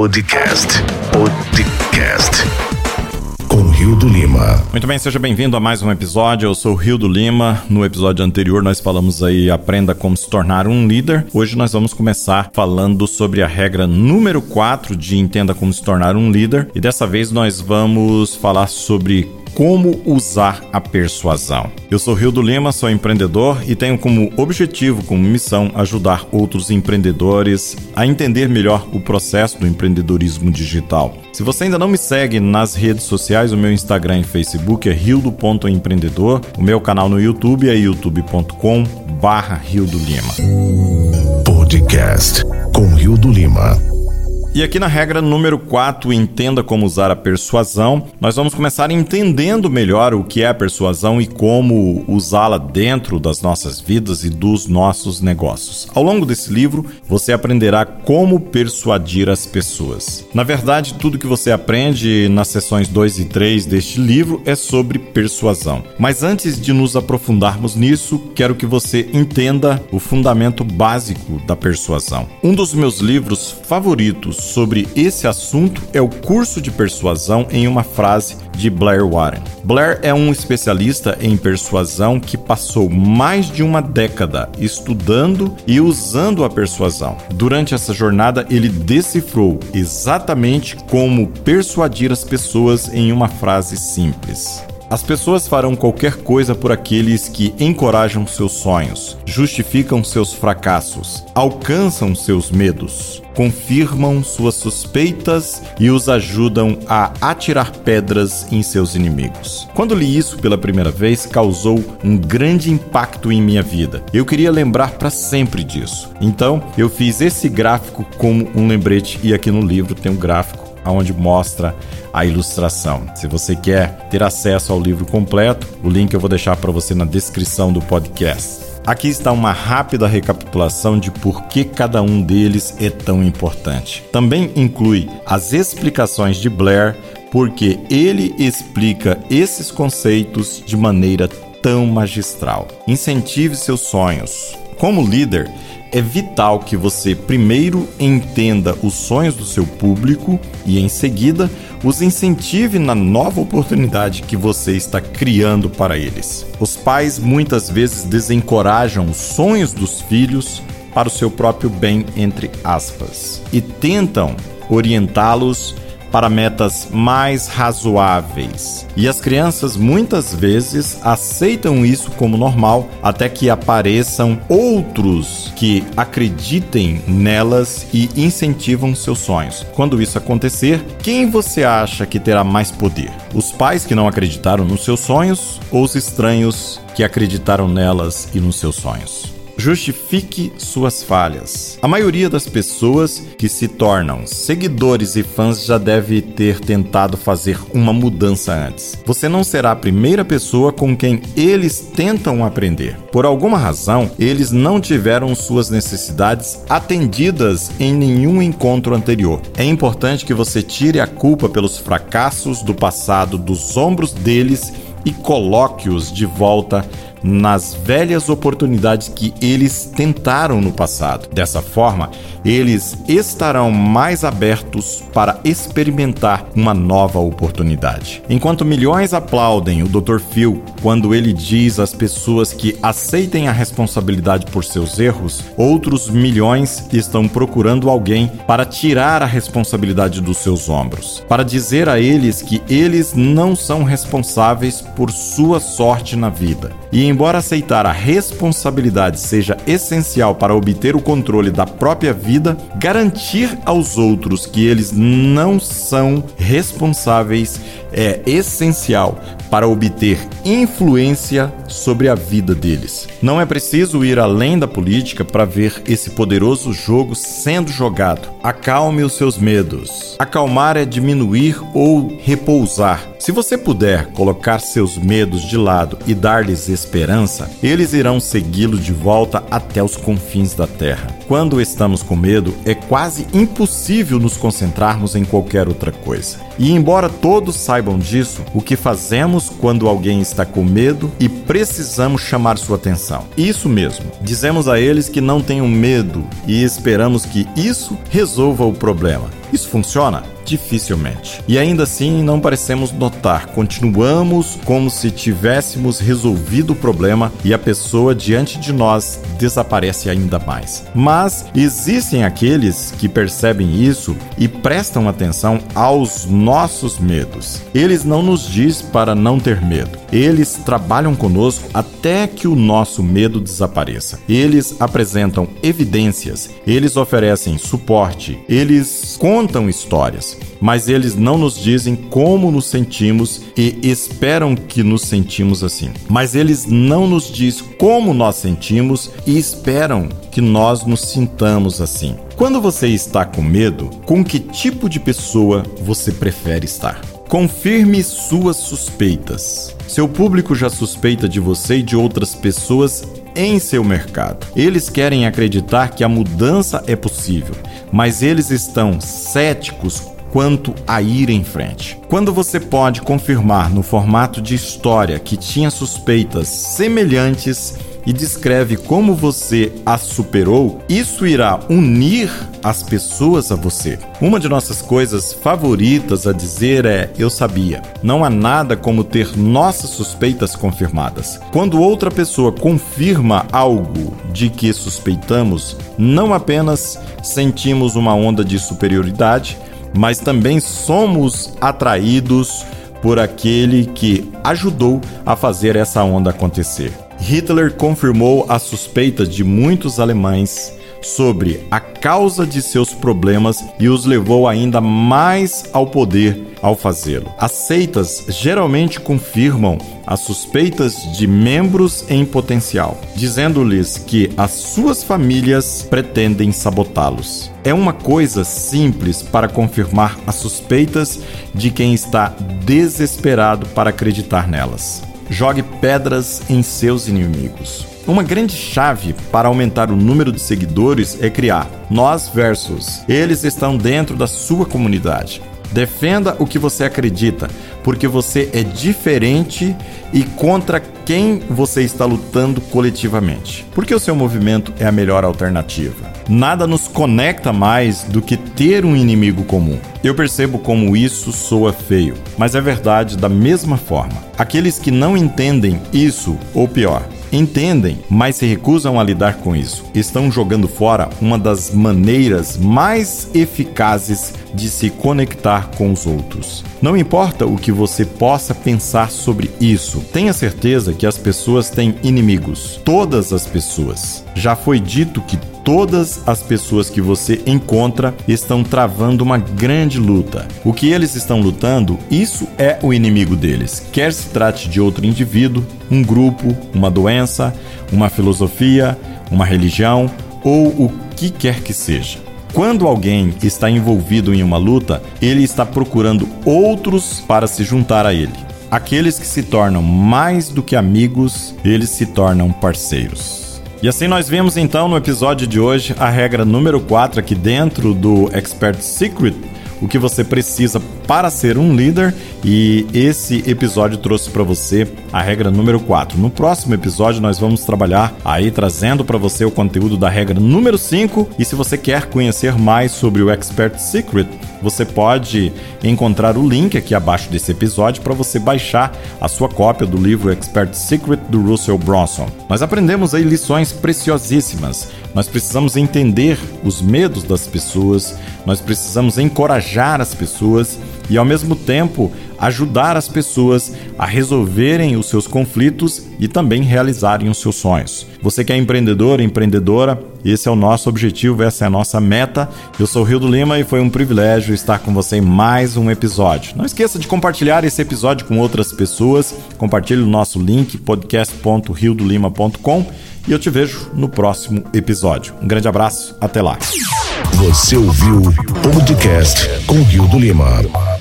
Podcast. Podcast. Com Rio do Lima. Muito bem, seja bem-vindo a mais um episódio. Eu sou o Rio do Lima. No episódio anterior nós falamos aí aprenda como se tornar um líder. Hoje nós vamos começar falando sobre a regra número 4 de entenda como se tornar um líder. E dessa vez nós vamos falar sobre como usar a persuasão. Eu sou Rio do Lima, sou empreendedor e tenho como objetivo, como missão, ajudar outros empreendedores a entender melhor o processo do empreendedorismo digital. Se você ainda não me segue nas redes sociais, o meu Instagram e Facebook é rio.empreendedor, o meu canal no YouTube é youtube.com barra Rio do Lima. Podcast com Rio do Lima. E aqui na regra número 4, entenda como usar a persuasão, nós vamos começar entendendo melhor o que é a persuasão e como usá-la dentro das nossas vidas e dos nossos negócios. Ao longo desse livro, você aprenderá como persuadir as pessoas. Na verdade, tudo que você aprende nas sessões 2 e 3 deste livro é sobre persuasão. Mas antes de nos aprofundarmos nisso, quero que você entenda o fundamento básico da persuasão. Um dos meus livros favoritos sobre esse assunto é o curso de persuasão em uma frase de Blair Warren. Blair é um especialista em persuasão que passou mais de uma década estudando e usando a persuasão. Durante essa jornada, ele decifrou exatamente como persuadir as pessoas em uma frase simples. As pessoas farão qualquer coisa por aqueles que encorajam seus sonhos, justificam seus fracassos, alcançam seus medos, confirmam suas suspeitas e os ajudam a atirar pedras em seus inimigos. Quando li isso pela primeira vez, causou um grande impacto em minha vida. Eu queria lembrar para sempre disso. Então, eu fiz esse gráfico como um lembrete e aqui no livro tem um gráfico onde mostra a ilustração. Se você quer ter acesso ao livro completo, o link eu vou deixar para você na descrição do podcast. Aqui está uma rápida recapitulação de por que cada um deles é tão importante. Também inclui as explicações de Blair, porque ele explica esses conceitos de maneira tão magistral. Incentive seus sonhos. Como líder, é vital que você primeiro entenda os sonhos do seu público e, em seguida, os incentive na nova oportunidade que você está criando para eles. Os pais muitas vezes desencorajam os sonhos dos filhos para o seu próprio bem, entre aspas, e tentam orientá-los para metas mais razoáveis. E as crianças muitas vezes aceitam isso como normal até que apareçam outros que acreditem nelas e incentivam seus sonhos. Quando isso acontecer, quem você acha que terá mais poder? Os pais que não acreditaram nos seus sonhos ou os estranhos que acreditaram nelas e nos seus sonhos? Justifique suas falhas. A maioria das pessoas que se tornam seguidores e fãs já deve ter tentado fazer uma mudança antes. Você não será a primeira pessoa com quem eles tentam aprender. Por alguma razão, eles não tiveram suas necessidades atendidas em nenhum encontro anterior. É importante que você tire a culpa pelos fracassos do passado dos ombros deles e coloque-os de volta nas velhas oportunidades que eles tentaram no passado. Dessa forma, eles estarão mais abertos para experimentar uma nova oportunidade. Enquanto milhões aplaudem o Dr. Phil quando ele diz às pessoas que aceitem a responsabilidade por seus erros, outros milhões estão procurando alguém para tirar a responsabilidade dos seus ombros, para dizer a eles que eles não são responsáveis por sua sorte na vida. E embora aceitar a responsabilidade seja essencial para obter o controle da própria vida, garantir aos outros que eles não são responsáveis é essencial para obter influência sobre a vida deles. Não é preciso ir além da política para ver esse poderoso jogo sendo jogado. Acalme os seus medos. Acalmar é diminuir ou repousar. Se você puder colocar seus medos de lado e dar-lhes esperança, eles irão segui-lo de volta até os confins da terra. Quando estamos com medo, é quase impossível nos concentrarmos em qualquer outra coisa. E embora todos saibam disso, o que fazemos quando alguém está com medo e precisamos chamar sua atenção? Isso mesmo. Dizemos a eles que não tenham medo e esperamos que isso resolva o problema. Isso funciona? Dificilmente. E ainda assim não parecemos notar, continuamos como se tivéssemos resolvido o problema e a pessoa diante de nós desaparece ainda mais. Mas existem aqueles que percebem isso e prestam atenção aos nossos medos. Eles não nos diz para não ter medo. Eles trabalham conosco até que o nosso medo desapareça. Eles apresentam evidências, eles oferecem suporte, eles contam histórias mas eles não nos dizem como nos sentimos e esperam que nos sentimos assim. Mas eles não nos dizem como nós sentimos e esperam que nós nos sintamos assim. Quando você está com medo, com que tipo de pessoa você prefere estar? Confirme suas suspeitas. Seu público já suspeita de você e de outras pessoas em seu mercado. Eles querem acreditar que a mudança é possível, mas eles estão céticos quanto a ir em frente. Quando você pode confirmar no formato de história que tinha suspeitas semelhantes e descreve como você as superou, isso irá unir as pessoas a você. Uma de nossas coisas favoritas a dizer é: Eu sabia. Não há nada como ter nossas suspeitas confirmadas. Quando outra pessoa confirma algo de que suspeitamos, não apenas sentimos uma onda de superioridade, mas também somos atraídos por aquele que ajudou a fazer essa onda acontecer. Hitler confirmou as suspeitas de muitos alemães sobre a causa de seus problemas e os levou ainda mais ao poder ao fazê-lo. As seitas geralmente confirmam as suspeitas de membros em potencial, dizendo-lhes que as suas famílias pretendem sabotá-los. É uma coisa simples para confirmar as suspeitas de quem está desesperado para acreditar nelas. Jogue pedras em seus inimigos. Uma grande chave para aumentar o número de seguidores é criar nós versus. Eles estão dentro da sua comunidade. Defenda o que você acredita, porque você é diferente e contra quem você está lutando coletivamente. Porque o seu movimento é a melhor alternativa. Nada nos conecta mais do que ter um inimigo comum. Eu percebo como isso soa feio, mas é verdade da mesma forma. Aqueles que não entendem isso, ou pior, entendem, mas se recusam a lidar com isso. Estão jogando fora uma das maneiras mais eficazes de se conectar com os outros. Não importa o que você possa pensar sobre isso, tenha certeza que as pessoas têm inimigos. Todas as pessoas. Já foi dito que todas as pessoas que você encontra estão travando uma grande luta. O que eles estão lutando, isso é o inimigo deles. Quer se trate de outro indivíduo, um grupo, uma doença, uma filosofia, uma religião ou o que quer que seja. Quando alguém está envolvido em uma luta, ele está procurando outros para se juntar a ele. Aqueles que se tornam mais do que amigos, eles se tornam parceiros. E assim nós vemos então no episódio de hoje a regra número 4 aqui dentro do Expert Secret o que você precisa para ser um líder e esse episódio trouxe para você a regra número 4. No próximo episódio nós vamos trabalhar aí trazendo para você o conteúdo da regra número 5 e se você quer conhecer mais sobre o Expert Secret, você pode encontrar o link aqui abaixo desse episódio para você baixar a sua cópia do livro Expert Secret do Russell Bronson. Nós aprendemos aí lições preciosíssimas. Nós precisamos entender os medos das pessoas, nós precisamos encorajar as pessoas e, ao mesmo tempo, ajudar as pessoas a resolverem os seus conflitos e também realizarem os seus sonhos. Você que é empreendedor, empreendedora, esse é o nosso objetivo, essa é a nossa meta. Eu sou Rio do Lima e foi um privilégio estar com você em mais um episódio. Não esqueça de compartilhar esse episódio com outras pessoas. Compartilhe o nosso link podcast.riodolima.com e eu te vejo no próximo episódio. Um grande abraço, até lá. Você ouviu o podcast com Rio do Lima.